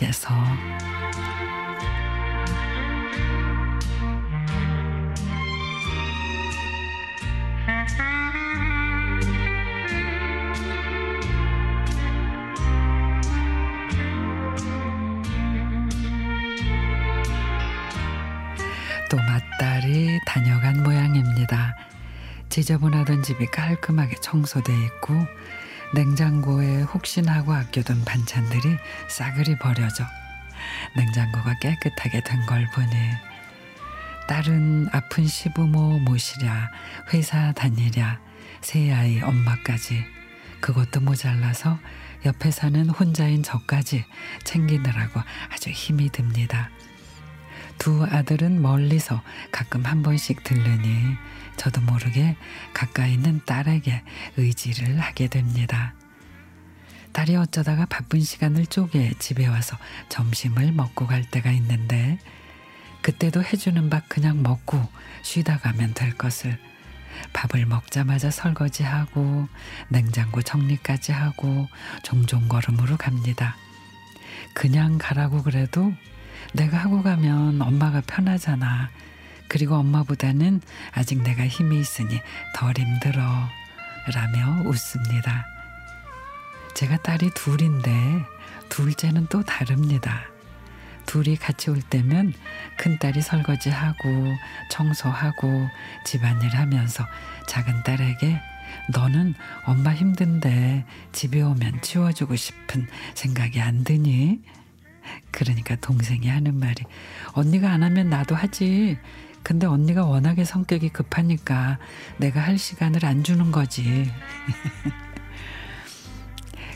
들어서 또 맏딸이 다녀간 모양입니다. 지저분하던 집이 깔끔하게 청소돼 있고 냉장고에 혹시나 고 아껴둔 반찬들이 싸그리 버려져 냉장고가 깨끗하게 된 걸 보니 딸은 아픈 시부모 모시랴 회사 다니랴 새아이 엄마까지 그것도 모자라서 옆에 사는 혼자인 저까지 챙기느라고 아주 힘이 듭니다. 두 아들은 멀리서 가끔 한 번씩 들르니 저도 모르게 가까이 있는 딸에게 의지를 하게 됩니다. 딸이 어쩌다가 바쁜 시간을 쪼개 집에 와서 점심을 먹고 갈 때가 있는데 그때도 해주는 밥 그냥 먹고 쉬다 가면 될 것을 밥을 먹자마자 설거지하고 냉장고 정리까지 하고 종종 걸음으로 갑니다. 그냥 가라고 그래도 내가 하고 가면 엄마가 편하잖아. 그리고 엄마보다는 아직 내가 힘이 있으니 덜 힘들어. 라며 웃습니다. 제가 딸이 둘인데 둘째는 또 다릅니다. 둘이 같이 올 때면 큰딸이 설거지하고 청소하고 집안일 하면서 작은 딸에게 너는 엄마 힘든데 집에 오면 치워주고 싶은 생각이 안 드니? 그러니까 동생이 하는 말이 언니가 안 하면 나도 하지. 근데 언니가 워낙에 성격이 급하니까 내가 할 시간을 안 주는 거지.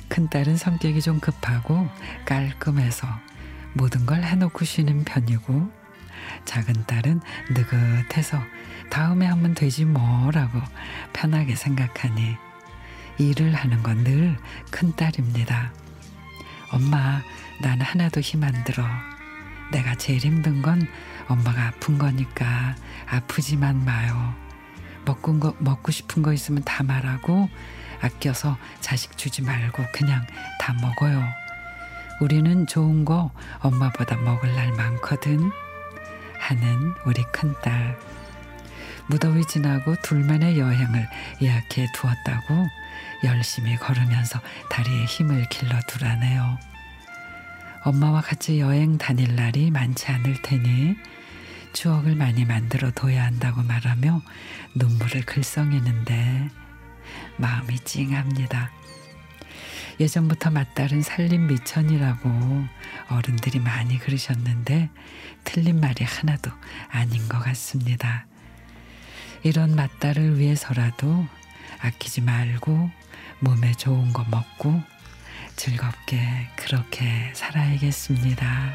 큰딸은 성격이 좀 급하고 깔끔해서 모든 걸 해놓고 쉬는 편이고 작은 딸은 느긋해서 다음에 하면 되지 뭐라고 편하게 생각하니 일을 하는 건 늘 큰 딸입니다. 엄마, 난 하나도 힘 안 들어. 내가 제일 힘든 건 엄마가 아픈 거니까 아프지만 마요. 먹고, 거, 먹고 싶은 거 있으면 다 말하고 아껴서 자식 주지 말고 그냥 다 먹어요. 우리는 좋은 거 엄마보다 먹을 날 많거든. 하는 우리 큰딸. 무더위 지나고 둘만의 여행을 예약해 두었다고 열심히 걸으면서 다리에 힘을 길러 두라네요. 엄마와 같이 여행 다닐 날이 많지 않을 테니 추억을 많이 만들어 둬야 한다고 말하며 눈물을 글썽이는데 마음이 찡합니다. 예전부터 맏딸은 살림 미천이라고 어른들이 많이 그러셨는데 틀린 말이 하나도 아닌 것 같습니다. 이런 맏딸을 위해서라도 아끼지 말고 몸에 좋은 거 먹고 즐겁게 그렇게 살아야겠습니다.